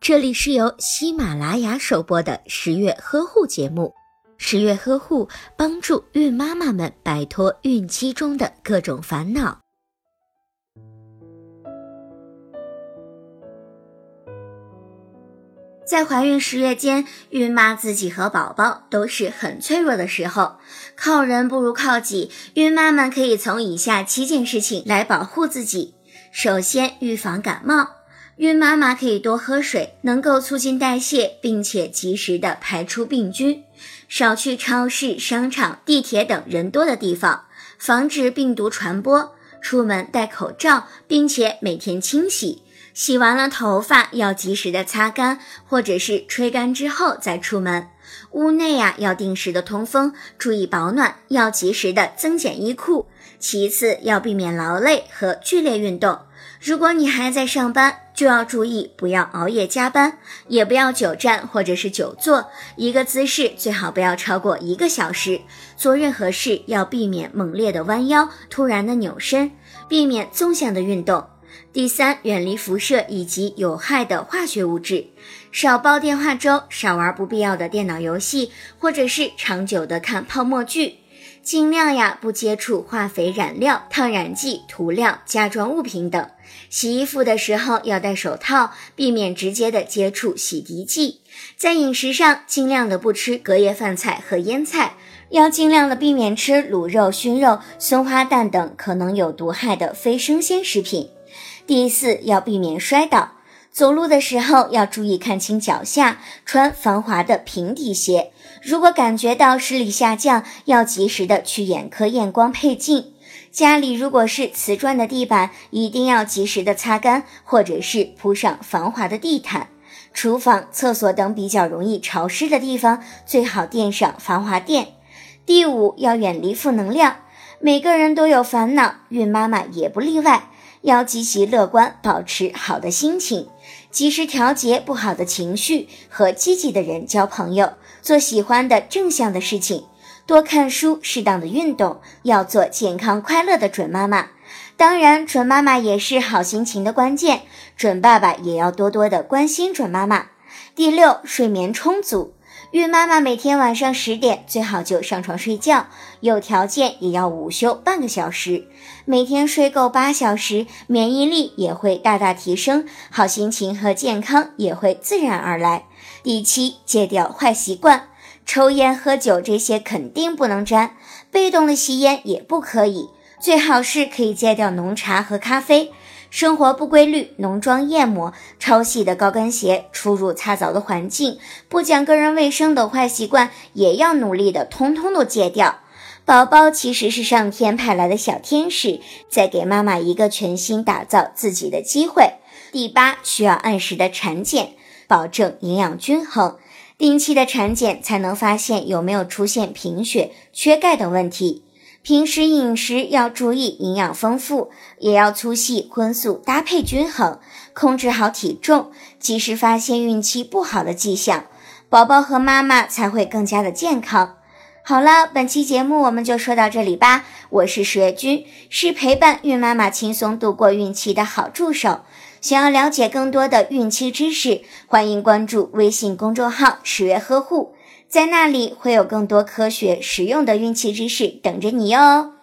这里是由喜马拉雅首播的十月呵护节目。十月呵护帮助孕妈妈们摆脱孕期中的各种烦恼。在怀孕十月间，孕妈自己和宝宝都是很脆弱的时候，靠人不如靠己。孕妈们可以从以下七件事情来保护自己：首先，预防感冒。孕妈妈可以多喝水，能够促进代谢，并且及时的排出病菌。少去超市、商场、地铁等人多的地方，防止病毒传播。出门戴口罩，并且每天清洗。洗完了头发要及时的擦干，或者是吹干之后再出门。屋内呀要定时的通风，注意保暖，要及时的增减衣裤。其次要避免劳累和剧烈运动。如果你还在上班，就要注意不要熬夜加班，也不要久站或者是久坐，一个姿势最好不要超过一个小时。做任何事要避免猛烈的弯腰、突然的扭身，避免纵向的运动。第三，远离辐射以及有害的化学物质，少煲电话粥，少玩不必要的电脑游戏，或者是长久的看泡沫剧。尽量呀不接触化肥染料、烫染剂、涂料、家装物品等。洗衣服的时候要戴手套，避免直接的接触洗涤剂。在饮食上，尽量的不吃隔夜饭菜和腌菜，要尽量的避免吃卤肉、熏肉、松花蛋等可能有毒害的非生鲜食品。第四，要避免摔倒。走路的时候要注意看清脚下，穿防滑的平底鞋。如果感觉到视力下降，要及时的去眼科验光配镜。家里如果是瓷砖的地板，一定要及时的擦干，或者是铺上防滑的地毯。厨房、厕所等比较容易潮湿的地方，最好垫上防滑垫。第五，要远离负能量。每个人都有烦恼，孕妈妈也不例外。要积极乐观，保持好的心情，及时调节不好的情绪，和积极的人交朋友，做喜欢的正向的事情，多看书，适当的运动，要做健康快乐的准妈妈。当然，准妈妈也是好心情的关键，准爸爸也要多多的关心准妈妈。第六，睡眠充足。孕妈妈每天晚上十点最好就上床睡觉，有条件也要午休半个小时。每天睡够八小时，免疫力也会大大提升，好心情和健康也会自然而来。第七，戒掉坏习惯，抽烟、喝酒这些肯定不能沾，被动的吸烟也不可以，最好是可以戒掉浓茶和咖啡。生活不规律，浓妆艳抹，超细的高跟鞋，出入擦澡的环境，不讲个人卫生的坏习惯，也要努力的通通都戒掉。宝宝其实是上天派来的小天使，在给妈妈一个全新打造自己的机会。第八，需要按时的产检，保证营养均衡，定期的产检才能发现有没有出现贫血、缺钙等问题。平时饮食要注意营养丰富，也要粗细荤素搭配均衡，控制好体重，及时发现孕期不好的迹象，宝宝和妈妈才会更加的健康。好了，本期节目我们就说到这里吧。我是十月君，是陪伴孕妈妈轻松度过孕期的好助手。想要了解更多的孕期知识，欢迎关注微信公众号“十月呵护”。在那里会有更多科学实用的孕期知识等着你哟。